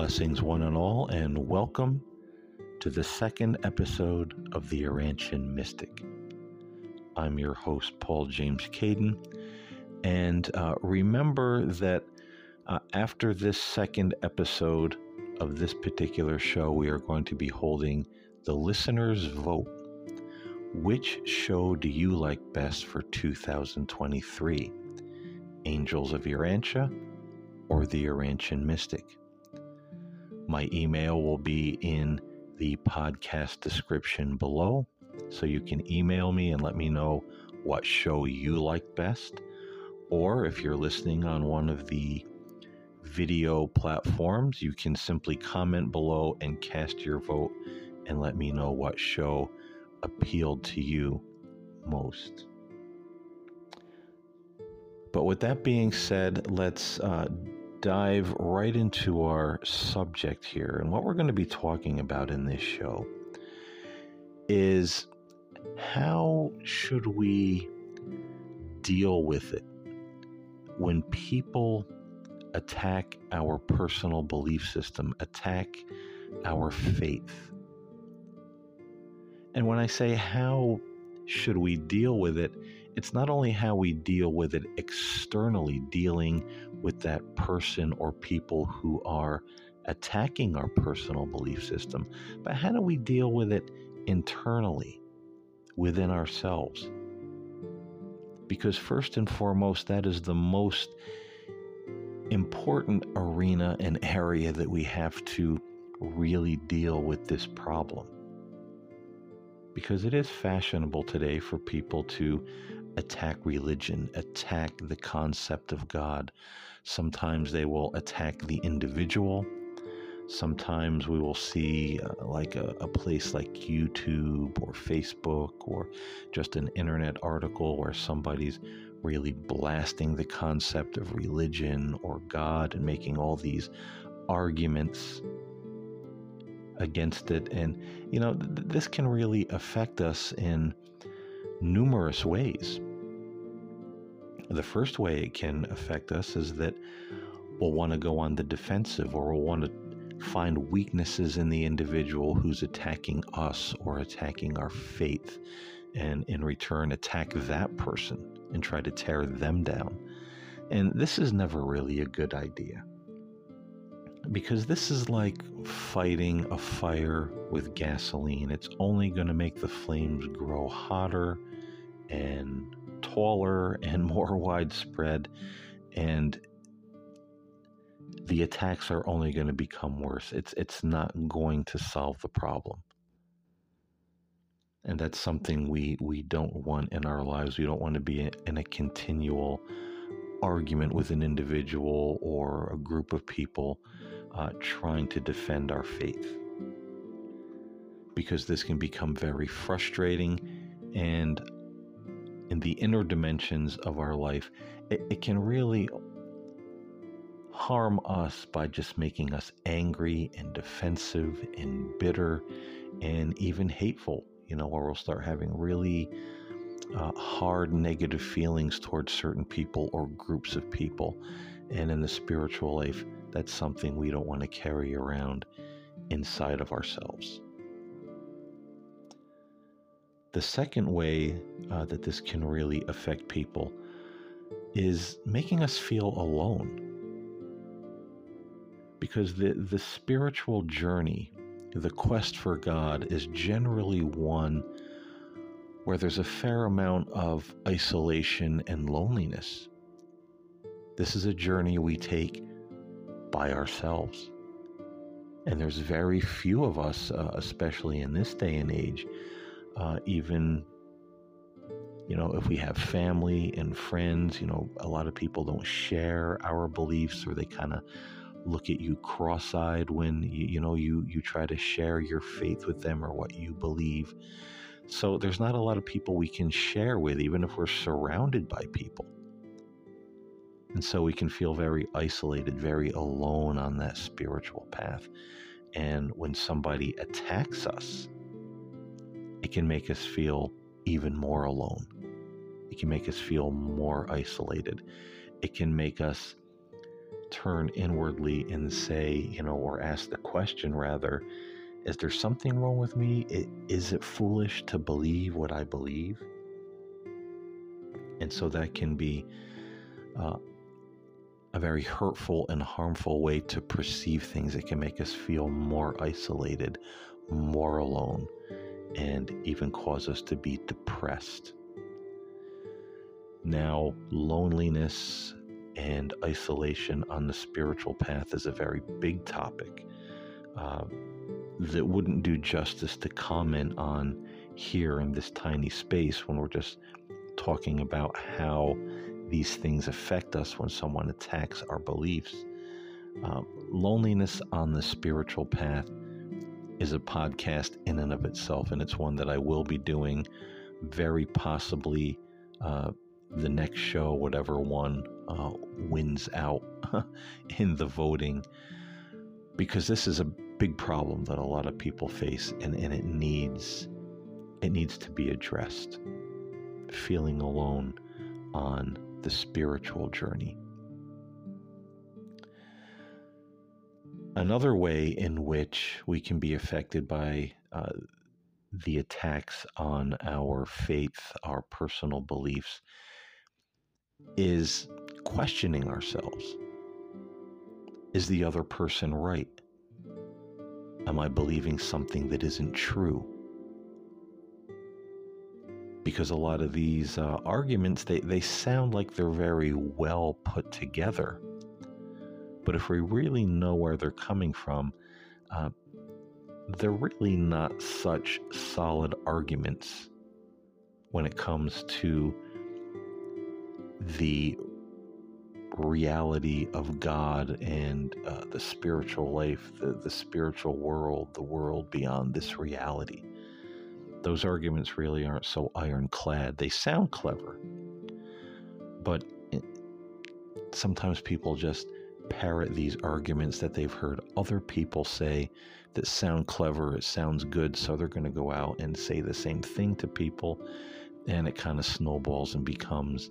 Blessings, one and all, and welcome to the second episode of The Urantian Mystic. I'm your host, Paul James Caiden, and uh, remember that uh, after this second episode of this particular show, we are going to be holding the listener's vote. Which show do you like best for 2023? Angels of Urantia or The Urantian Mystic? My email will be in the podcast description below, so you can email me and let me know what show you like best. Or if you're listening on one of the video platforms, you can simply comment below and cast your vote and let me know what show appealed to you most. But with that being said, let's uh, dive right into our subject here. And what we're going to be talking about in this show is how should we deal with it when people attack our personal belief system, attack our faith. And when I say how should we deal with it, it's not only how we deal with it externally, dealing with that person or people who are attacking our personal belief system, but how do we deal with it internally within ourselves? Because, first and foremost, that is the most important arena and area that we have to really deal with this problem. Because it is fashionable today for people to attack religion, attack the concept of God. Sometimes they will attack the individual. Sometimes we will see uh, like a, a place like YouTube or Facebook or just an internet article where somebody's really blasting the concept of religion or God and making all these arguments against it. And, you know, th- this can really affect us in numerous ways. The first way it can affect us is that we'll want to go on the defensive or we'll want to find weaknesses in the individual who's attacking us or attacking our faith, and in return, attack that person and try to tear them down. And this is never really a good idea because this is like fighting a fire with gasoline. It's only going to make the flames grow hotter and taller and more widespread, and the attacks are only going to become worse. It's it's not going to solve the problem. And that's something we, we don't want in our lives. We don't want to be in a continual argument with an individual or a group of people uh, trying to defend our faith. Because this can become very frustrating and in the inner dimensions of our life, it, it can really harm us by just making us angry and defensive and bitter and even hateful, you know, or we'll start having really uh, hard negative feelings towards certain people or groups of people. And in the spiritual life, that's something we don't want to carry around inside of ourselves. The second way uh, that this can really affect people is making us feel alone. Because the, the spiritual journey, the quest for God, is generally one where there's a fair amount of isolation and loneliness. This is a journey we take by ourselves. And there's very few of us, uh, especially in this day and age, uh, even you know if we have family and friends you know a lot of people don't share our beliefs or they kind of look at you cross-eyed when you, you know you you try to share your faith with them or what you believe. So there's not a lot of people we can share with even if we're surrounded by people. And so we can feel very isolated very alone on that spiritual path. And when somebody attacks us it can make us feel even more alone. It can make us feel more isolated. It can make us turn inwardly and say, you know, or ask the question rather, is there something wrong with me? Is it foolish to believe what I believe? And so that can be uh, a very hurtful and harmful way to perceive things. It can make us feel more isolated, more alone, and even cause us to be depressed. Now, loneliness and isolation on the spiritual path is a very big topic uh, that wouldn't do justice to comment on here in this tiny space when we're just talking about how these things affect us when someone attacks our beliefs. Uh, loneliness on the spiritual path is a podcast in and of itself, and it's one that I will be doing very possibly uh, the next show, whatever one uh, wins out in the voting, because this is a big problem that a lot of people face, and, and it needs it needs to be addressed. Feeling alone on the spiritual journey. Another way in which we can be affected by uh, the attacks on our faith, our personal beliefs, is questioning ourselves. Is the other person right? Am I believing something that isn't true? because a lot of these uh, arguments they, they sound like they're very well put together but if we really know where they're coming from uh, they're really not such solid arguments when it comes to the reality of God and uh, the spiritual life, the, the spiritual world, the world beyond this reality those arguments really aren't so ironclad. They sound clever, but it, sometimes people just parrot these arguments that they've heard other people say that sound clever, it sounds good, so they're going to go out and say the same thing to people, and it kind of snowballs and becomes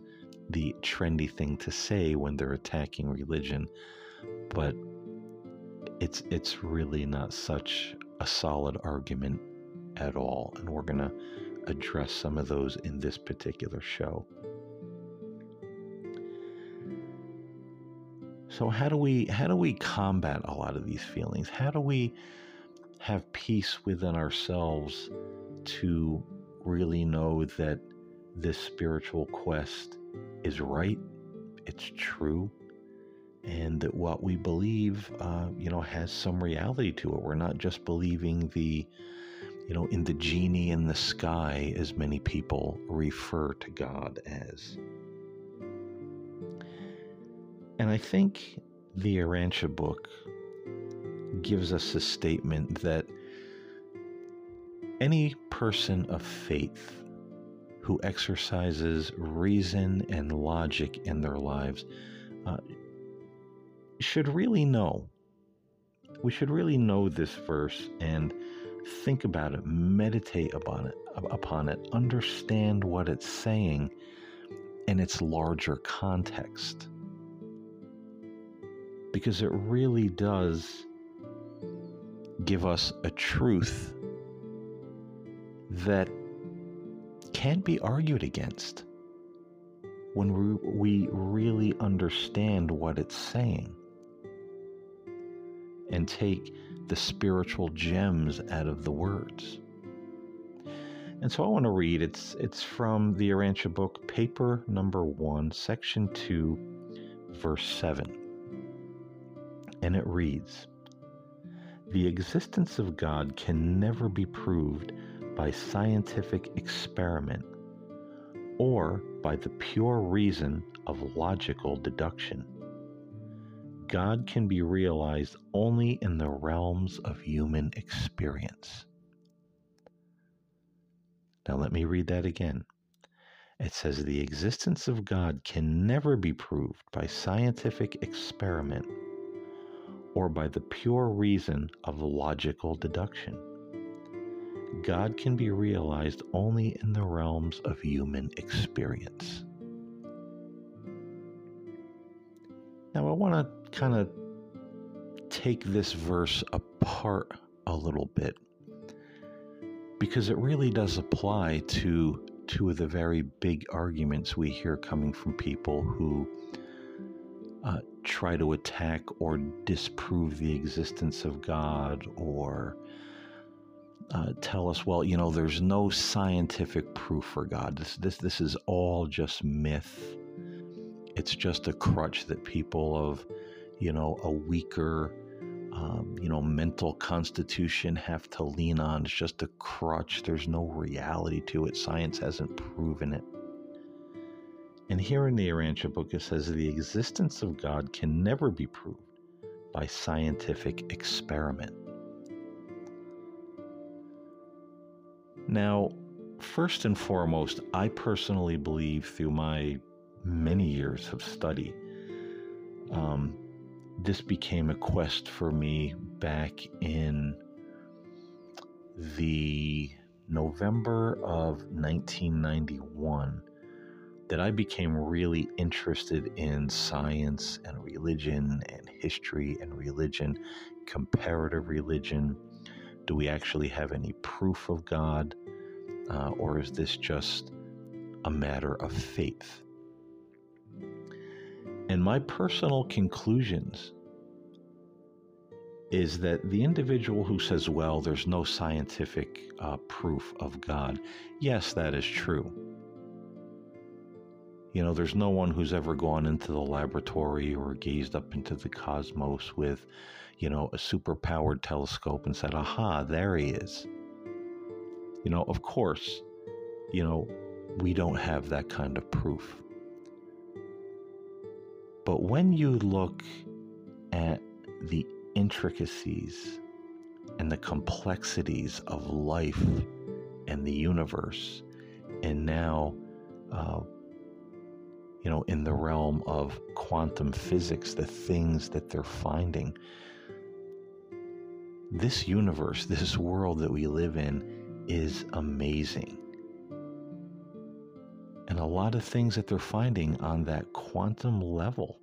the trendy thing to say when they're attacking religion. But it's it's really not such a solid argument at all. And we're going to address some of those in this particular show. So how do we how do we combat a lot of these feelings? How do we have peace within ourselves to really know that this spiritual quest is right, it's true, and that what we believe, uh, you know, has some reality to it. We're not just believing the you know, in the genie in the sky, as many people refer to God as. And I think the Urantia book gives us a statement that any person of faith who exercises reason and logic in their lives uh, should really know. We should really know this verse and think about it, meditate upon it, upon it, understand what it's saying in its larger context. Because it really does give us a truth that can't be argued against when we, we really understand what it's saying and take the spiritual gems out of the words. And so I want to read it's it's from the Urantia book, paper number 1, section 2, verse 7. And it reads, "The existence of God can never be proved by scientific experiment or by the pure reason of logical deduction." God can be realized only in the realms of human experience. Now, let me read that again. It says, The existence of God can never be proved by scientific experiment or by the pure reason of logical deduction. God can be realized only in the realms of human experience. Now, I want to kind of take this verse apart a little bit because it really does apply to two of the very big arguments we hear coming from people who uh, try to attack or disprove the existence of God or uh, tell us, well, you know, there's no scientific proof for God. This, this, this is all just myth. It's just a crutch that people of, you know, a weaker, um, you know, mental constitution have to lean on. It's just a crutch. There's no reality to it. Science hasn't proven it. And here in the Urantia book, it says the existence of God can never be proved by scientific experiment. Now, first and foremost, I personally believe through my many years of study, um, this became a quest for me back in the November of 1991 that I became really interested in science and religion and history and religion, comparative religion, do we actually have any proof of God? Uh, or is this just a matter of faith? And my personal conclusions is that the individual who says, well, there's no scientific uh, proof of God, yes, that is true. You know, there's no one who's ever gone into the laboratory or gazed up into the cosmos with you know, a super powered telescope and said, aha, there he is. You know, of course, you know, we don't have that kind of proof. But when you look at the intricacies and the complexities of life and the universe, and now, you know, in the realm of quantum physics, the things that they're finding, this universe, this world that we live in, is amazing. And a lot of things that they're finding on that quantum level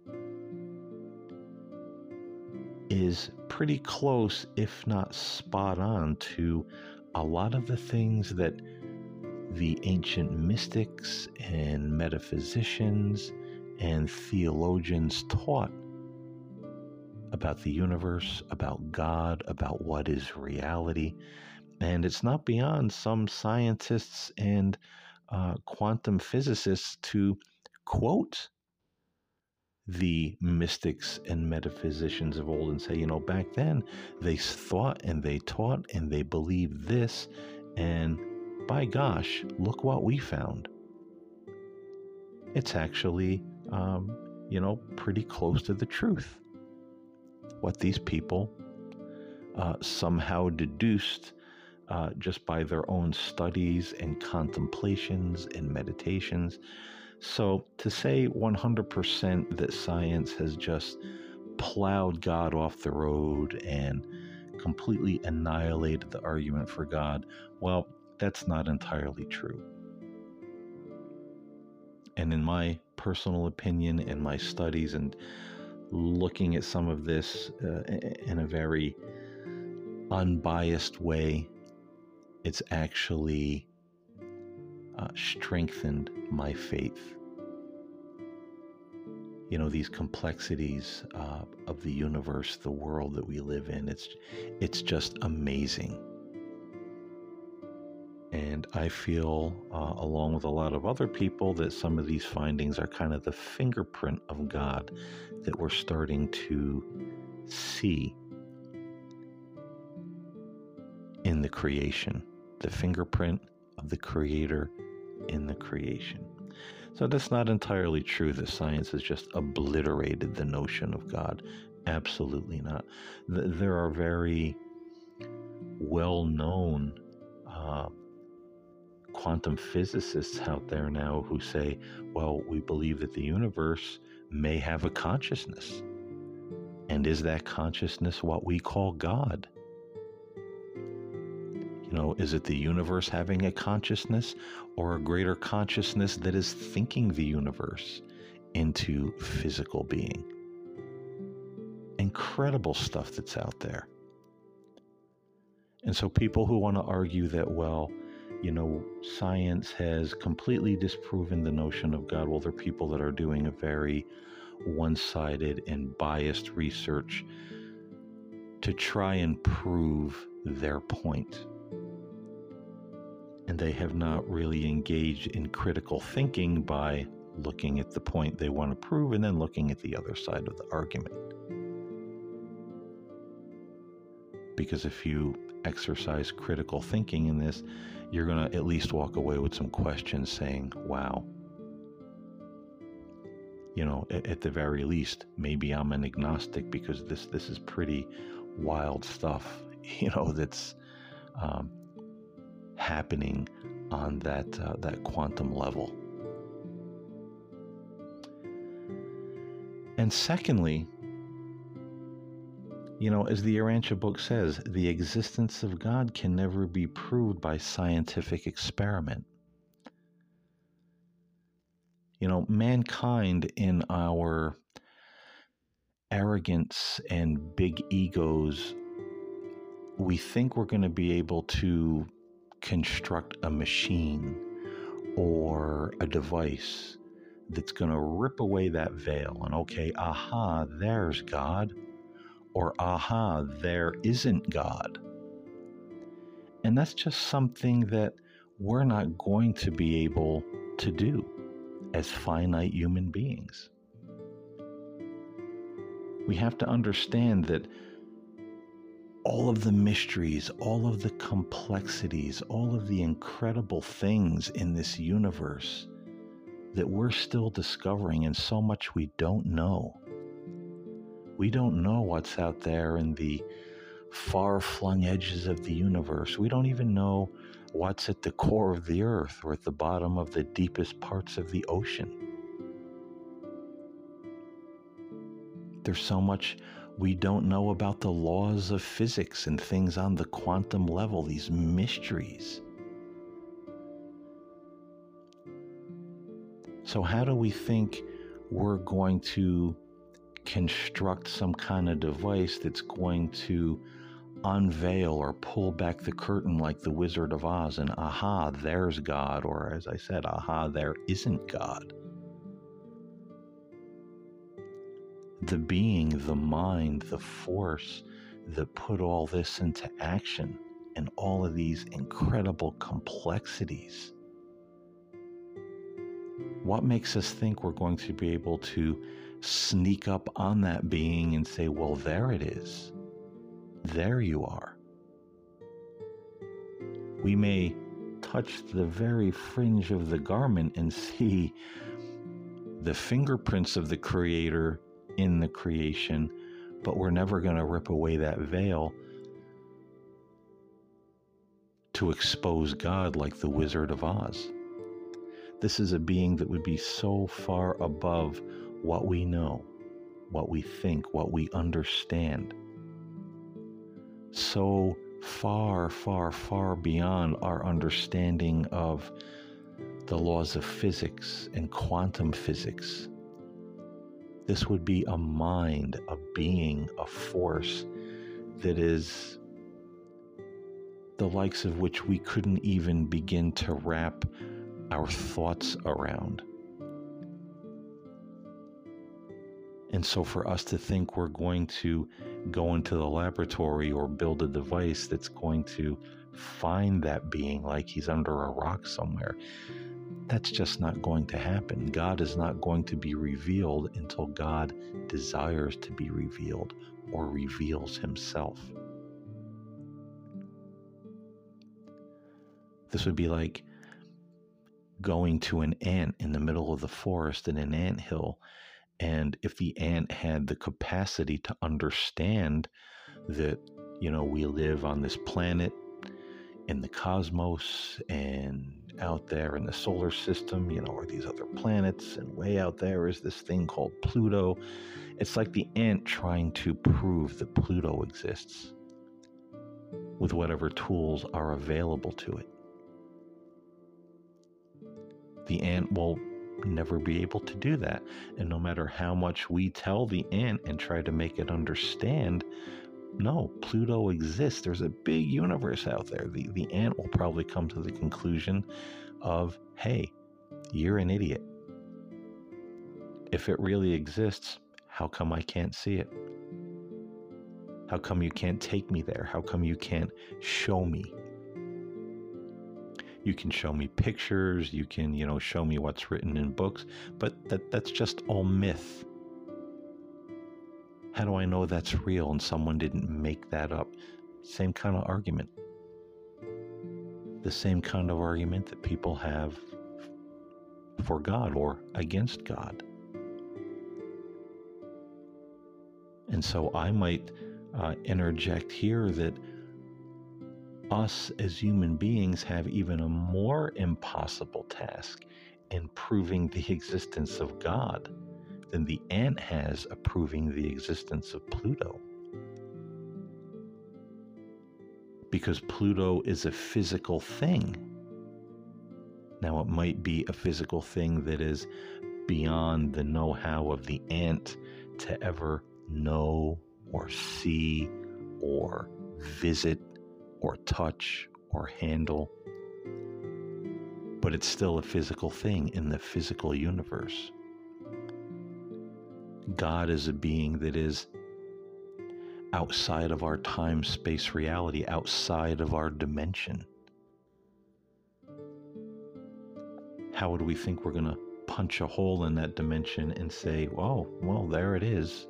is pretty close, if not spot on, to a lot of the things that the ancient mystics and metaphysicians and theologians taught about the universe, about God, about what is reality. And it's not beyond some scientists and uh, quantum physicists to quote the mystics and metaphysicians of old and say, you know, back then they thought and they taught and they believed this. And by gosh, look what we found. It's actually, um, you know, pretty close to the truth what these people uh, somehow deduced uh, just by their own studies and contemplations and meditations. So to say 100% that science has just plowed God off the road and completely annihilated the argument for God, well, that's not entirely true. And in my personal opinion and my studies and looking at some of this uh, in a very unbiased way, it's actually uh, strengthened my faith. You know these complexities uh, of the universe, the world that we live in. It's it's just amazing. And I feel, uh, along with a lot of other people, that some of these findings are kind of the fingerprint of God that we're starting to see in the creation, the fingerprint of the Creator in the creation. So that's not entirely true that science has just obliterated the notion of God. Absolutely not. There are very well known uh, quantum physicists out there now who say, well, we believe that the universe may have a consciousness. And is that consciousness what we call God? You know, is it the universe having a consciousness or a greater consciousness that is thinking the universe into physical being? incredible stuff that's out there. And so people who want to argue that, well, you know, science has completely disproven the notion of God, well, there are people that are doing a very one sided and biased research to try and prove their point. And they have not really engaged in critical thinking by looking at the point they want to prove and then looking at the other side of the argument. Because if you exercise critical thinking in this, you're going to at least walk away with some questions saying, wow. You know, at, at, the very least, maybe I'm an agnostic because this this is pretty wild stuff. You know, that's um, happening on that uh, that quantum level. And secondly, you know, as the Urantia book says, the existence of God can never be proved by scientific experiment. You know, mankind in our arrogance and big egos, we think we're going to be able to construct a machine or a device that's going to rip away that veil and okay, aha, there's God or aha, there isn't God. And that's just something that we're not going to be able to do as finite human beings. We have to understand that all of the mysteries, all of the complexities, all of the incredible things in this universe that we're still discovering, and so much we don't know. We don't know what's out there in the far flung edges of the universe. We don't even know what's at the core of the earth or at the bottom of the deepest parts of the ocean. There's so much we don't know about the laws of physics and things on the quantum level, these mysteries. So, how do we think we're going to construct some kind of device that's going to unveil or pull back the curtain like the Wizard of Oz and aha, there's God, or as I said, aha, there isn't God. The being, the mind, the force that put all this into action and all of these incredible complexities. What makes us think we're going to be able to sneak up on that being and say, Well, there it is. There you are. We may touch the very fringe of the garment and see the fingerprints of the Creator in the creation, but we're never going to rip away that veil to expose God like the Wizard of Oz. This is a being that would be so far above what we know, what we think, what we understand. So far, far, far beyond our understanding of the laws of physics and quantum physics. This would be a mind, a being, a force that is the likes of which we couldn't even begin to wrap our thoughts around. And so, for us to think we're going to go into the laboratory or build a device that's going to find that being like he's under a rock somewhere, that's just not going to happen. God is not going to be revealed until God desires to be revealed or reveals himself. This would be like going to an ant in the middle of the forest in an ant hill and if the ant had the capacity to understand that, you know, we live on this planet in the cosmos and out there in the solar system, you know, are these other planets, and way out there is this thing called Pluto. It's like the ant trying to prove that Pluto exists with whatever tools are available to it. The ant will never be able to do that. And no matter how much we tell the ant and try to make it understand, no, Pluto exists. There's a big universe out there. The, the ant will probably come to the conclusion of, hey, you're an idiot. If it really exists, how come I can't see it? How come you can't take me there? How come you can't show me? You can show me pictures, you can, you know, show me what's written in books, but that that's just all myth. How do I know that's real and someone didn't make that up? Same kind of argument. The same kind of argument that people have for God or against God. And so I might uh, interject here that us as human beings have even a more impossible task in proving the existence of God than the ant has of proving the existence of Pluto. Because Pluto is a physical thing. Now, it might be a physical thing that is beyond the know how of the ant to ever know or see or visit or touch or handle. But it's still a physical thing in the physical universe. God is a being that is outside of our time space reality, outside of our dimension. How would we think we're going to punch a hole in that dimension and say, oh, well, there it is?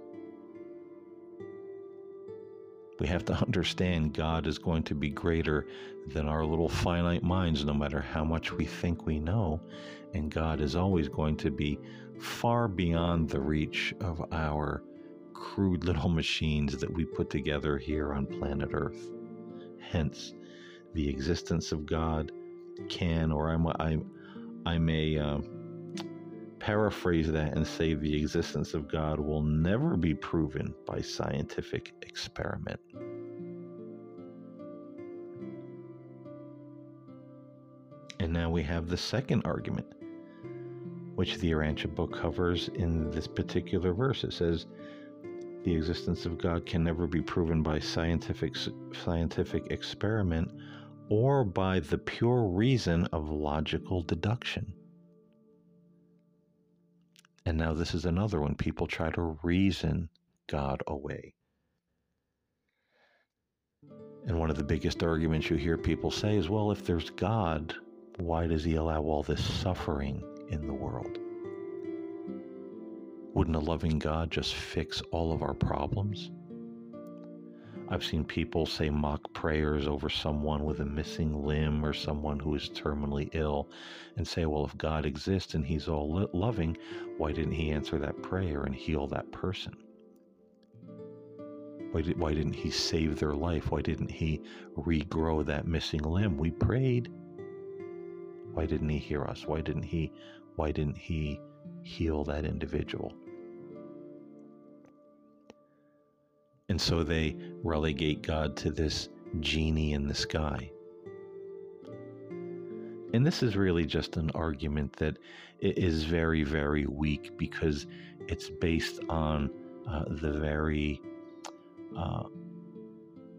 We have to understand God is going to be greater than our little finite minds, no matter how much we think we know. And God is always going to be far beyond the reach of our crude little machines that we put together here on planet Earth. Hence, the existence of God can, or I'm, I, I may. Uh, paraphrase that and say the existence of God will never be proven by scientific experiment. And now we have the second argument, which the Urantia book covers in this particular verse. It says, the existence of God can never be proven by scientific scientific experiment or by the pure reason of logical deduction. And now this is another one. People try to reason God away. And one of the biggest arguments you hear people say is well, if there's God, why does he allow all this suffering in the world? Wouldn't a loving God just fix all of our problems? I've seen people say mock prayers over someone with a missing limb or someone who is terminally ill and say, well, if God exists and He's all loving, why didn't He answer that prayer and heal that person? Why, did, why didn't He save their life? Why didn't He regrow that missing limb? We prayed. Why didn't He hear us? Why didn't He? Why didn't He heal that individual? And so they relegate God to this genie in the sky. And this is really just an argument that is very, very weak because it's based on uh, the very uh,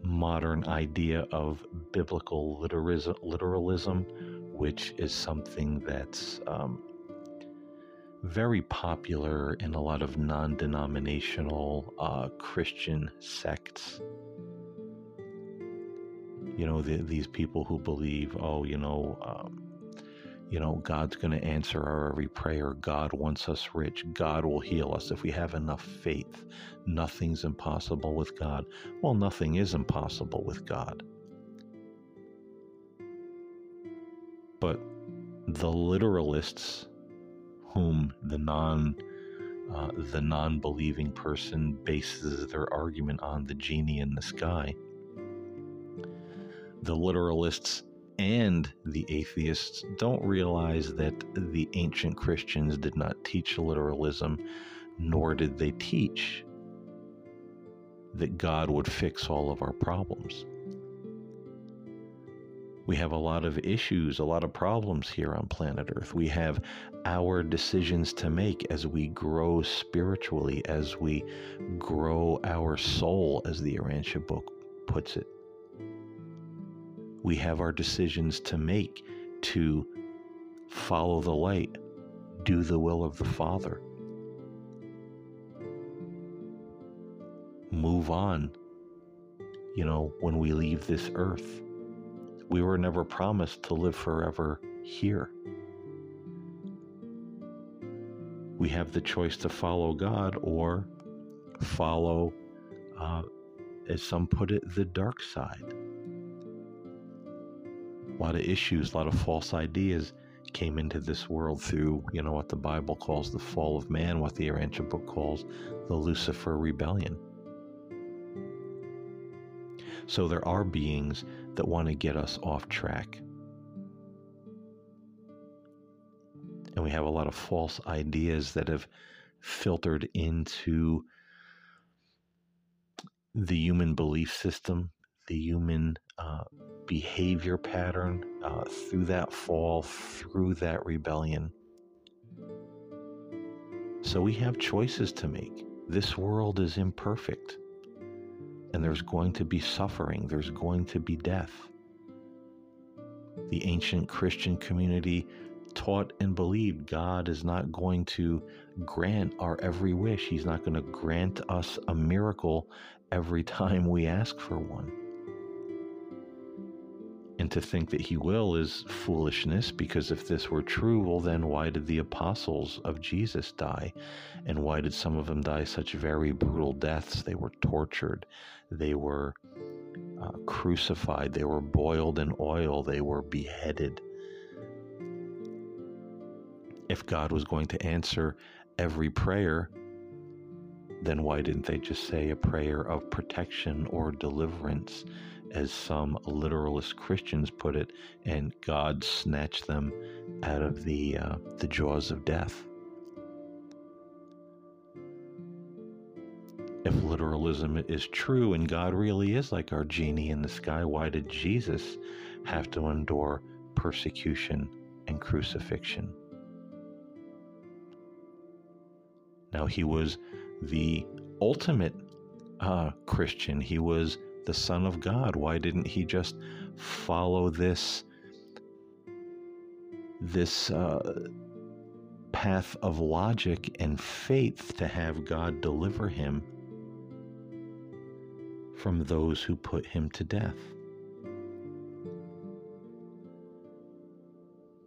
modern idea of biblical literalism, which is something that's um, very popular in a lot of non denominational uh, Christian sects. You know, the, these people who believe, oh, you know, um, you know, God's going to answer our every prayer. God wants us rich. God will heal us if we have enough faith. Nothing's impossible with God. Well, nothing is impossible with God. But the literalists whom the non uh, the non-believing person bases their argument on the genie in the sky. The literalists and the atheists don't realize that the ancient Christians did not teach literalism, nor did they teach that God would fix all of our problems. We have a lot of issues, a lot of problems here on planet Earth. We have our decisions to make as we grow spiritually, as we grow our soul, as the Urantia book puts it. We have our decisions to make to follow the light, do the will of the Father, move on, you know, when we leave this earth. We were never promised to live forever here. We have the choice to follow God or follow, uh, as some put it, the dark side. A lot of issues, a lot of false ideas came into this world through, you know, what the Bible calls the fall of man, what the Urantia book calls the Lucifer rebellion. So there are beings that want to get us off track. And we have a lot of false ideas that have filtered into the human belief system, the human uh, behavior pattern uh, through that fall, through that rebellion. So we have choices to make. This world is imperfect and there's going to be suffering, there's going to be death. The ancient Christian community taught and believed God is not going to grant our every wish. He's not going to grant us a miracle every time we ask for one. And to think that he will is foolishness because if this were true, well, then why did the apostles of Jesus die? And why did some of them die such very brutal deaths? They were tortured, they were uh, crucified, they were boiled in oil, they were beheaded. If God was going to answer every prayer, then why didn't they just say a prayer of protection or deliverance? As some literalist Christians put it, and God snatched them out of the uh, the jaws of death. If literalism is true and God really is like our genie in the sky, why did Jesus have to endure persecution and crucifixion? Now, he was the ultimate uh, Christian. He was the Son of God? Why didn't he just follow this this uh, path of logic and faith to have God deliver him from those who put him to death?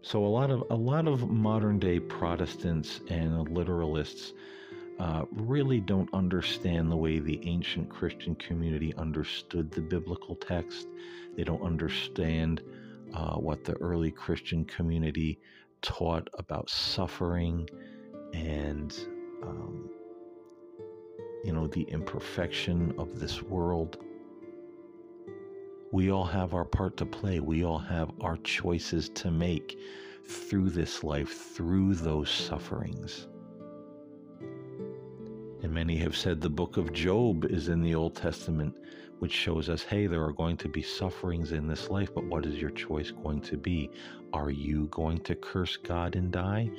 So a lot of a lot of modern day Protestants and literalists uh, really don't understand the way the ancient Christian community understood the biblical text. They don't understand uh, what the early Christian community taught about suffering and, um, you know, the imperfection of this world. We all have our part to play. We all have our choices to make through this life, through those sufferings. And many have said the book of Job is in the Old Testament, which shows us hey, there are going to be sufferings in this life, but what is your choice going to be? Are you going to curse God and die?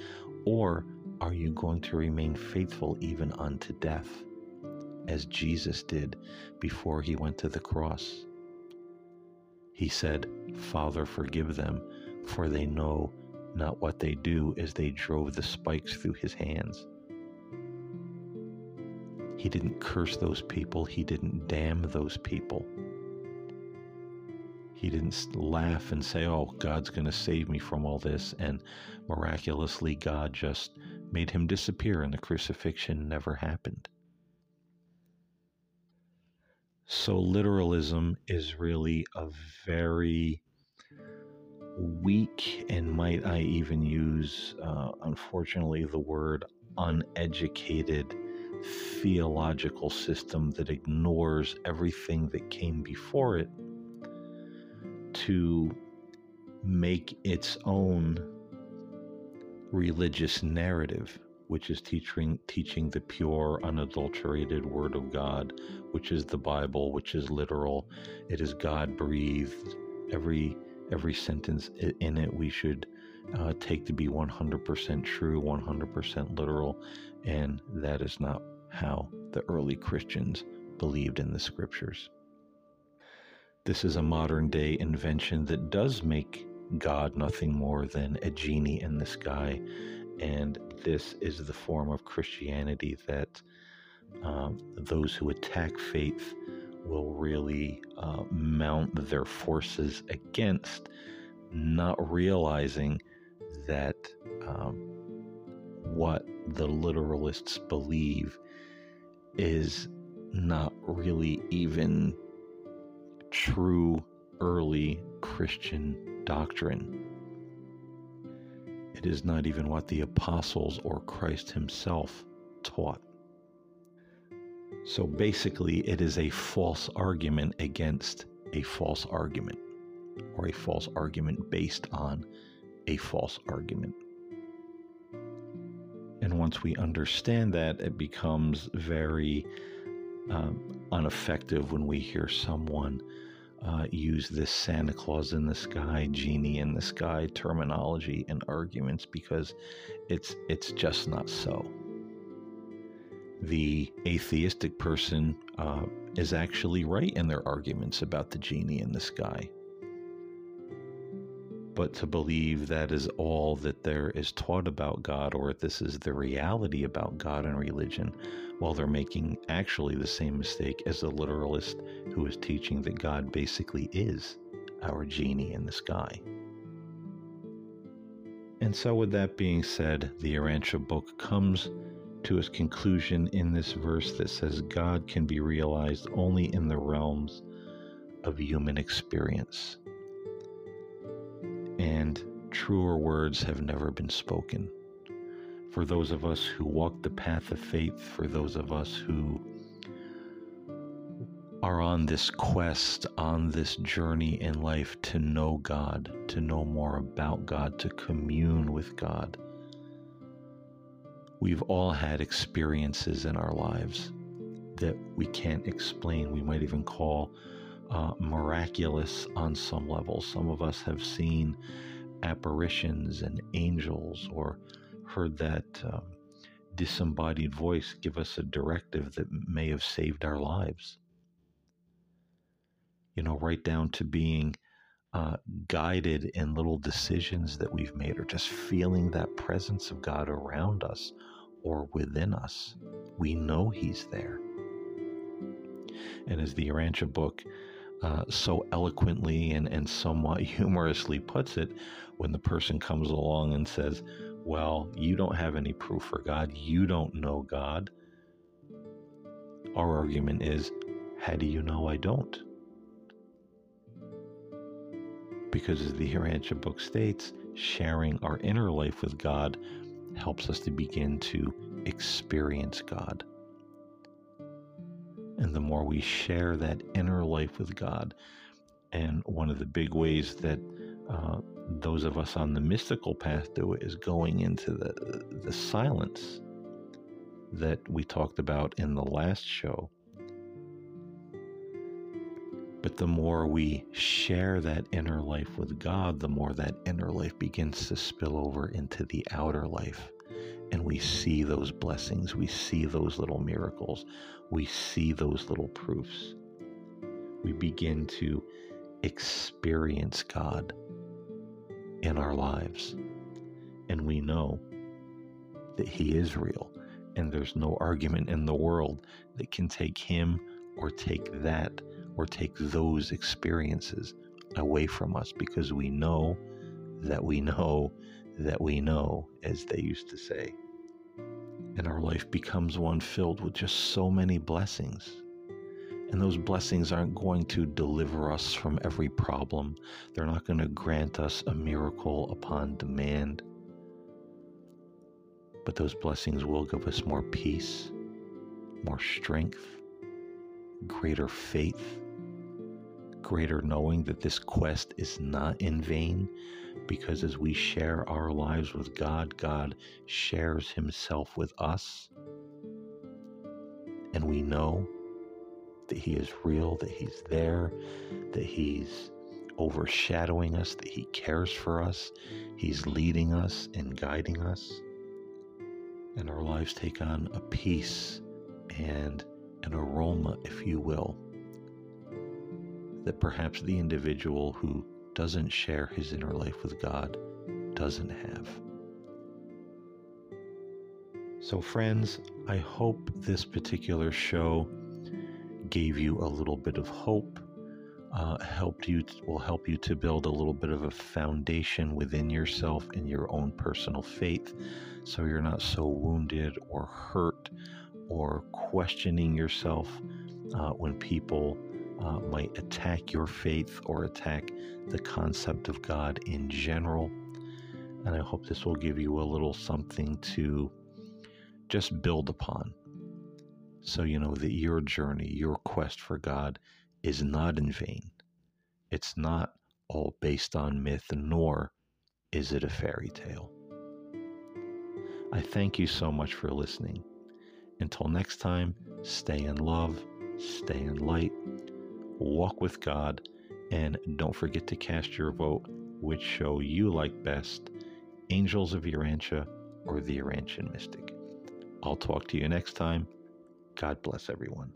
Or are you going to remain faithful even unto death, as Jesus did before he went to the cross? He said, Father, forgive them, for they know not what they do as they drove the spikes through his hands. He didn't curse those people, He didn't damn those people. He didn't laugh and say, Oh, God's going to save me from all this. And miraculously, God just made him disappear, and the crucifixion never happened. So, literalism is really a very weak, and might I even use, uh, unfortunately, the word uneducated theological system that ignores everything that came before it to make its own religious narrative, which is teaching teaching the pure, unadulterated Word of God, which is the Bible, which is literal. It is God breathed. Every every sentence in it we should uh, take to be 100% true, 100% literal, and that is not how the early Christians believed in the scriptures. This is a modern day invention that does make God nothing more than a genie in the sky, and this is the form of Christianity that um, those who attack faith will really uh, mount their forces against, not realizing that um, what the literalists believe is not really even true early Christian doctrine. It is not even what the apostles or Christ himself taught. So basically, it is a false argument against a false argument, or a false argument based on a false argument. And once we understand that, it becomes very um, ineffective when we hear someone uh, use this Santa Claus in the sky, genie in the sky terminology and arguments because it's it's just not so. The atheistic person uh, is actually right in their arguments about the genie in the sky. But to believe that is all that there is taught about God, or this is the reality about God and religion, while they're making actually the same mistake as the literalist who is teaching that God basically is our genie in the sky. And so, with that being said, the Urantia book comes to its conclusion in this verse that says God can be realized only in the realms of human experience and truer words have never been spoken. For those of us who walk the path of faith, for those of us who are on this quest, on this journey in life to know God, to know more about God, to commune with God. We've all had experiences in our lives that we can't explain. We might even call uh, miraculous on some level. Some of us have seen apparitions and angels or heard that um, disembodied voice give us a directive that may have saved our lives. You know, right down to being uh, guided in little decisions that we've made or just feeling that presence of God around us or within us. We know He's there. And as the Urantia book uh, so eloquently and, and somewhat humorously puts it when the person comes along and says, Well, you don't have any proof for God, you don't know God. Our argument is, How do you know I don't? Because as the Urantia book states, sharing our inner life with God helps us to begin to experience God. And the more we share that inner life with God, and one of the big ways that uh, those of us on the mystical path do it is going into the, the silence that we talked about in the last show. But the more we share that inner life with God, the more that inner life begins to spill over into the outer life and we see those blessings, we see those little miracles, we see those little proofs. We begin to experience God in our lives. And we know that He is real. And there's no argument in the world that can take Him or take that or take those experiences away from us because we know that we know that we know, as they used to say and our life becomes one filled with just so many blessings. And those blessings aren't going to deliver us from every problem. They're not going to grant us a miracle upon demand. But those blessings will give us more peace, more strength, greater faith, greater knowing that this quest is not in vain, because as we share our lives with God, God shares Himself with us. And we know that He is real, that He's there, that He's overshadowing us, that He cares for us, He's leading us and guiding us. And our lives take on a peace and an aroma, if you will, that perhaps the individual who doesn't share his inner life with God doesn't have. So, friends, I hope this particular show gave you a little bit of hope, uh, helped you will help you to build a little bit of a foundation within yourself in your own personal faith, so you're not so wounded or hurt or questioning yourself uh, when people uh, might attack your faith or attack the concept of God in general. And I hope this will give you a little something to just build upon. So you know that your journey, your quest for God is not in vain. It's not all based on myth, nor is it a fairy tale. I thank you so much for listening. Until next time, stay in love, stay in light, walk with God, and don't forget to cast your vote which show you like best Angels of Urantia or The Urantian Mystic. I'll talk to you next time. God bless everyone.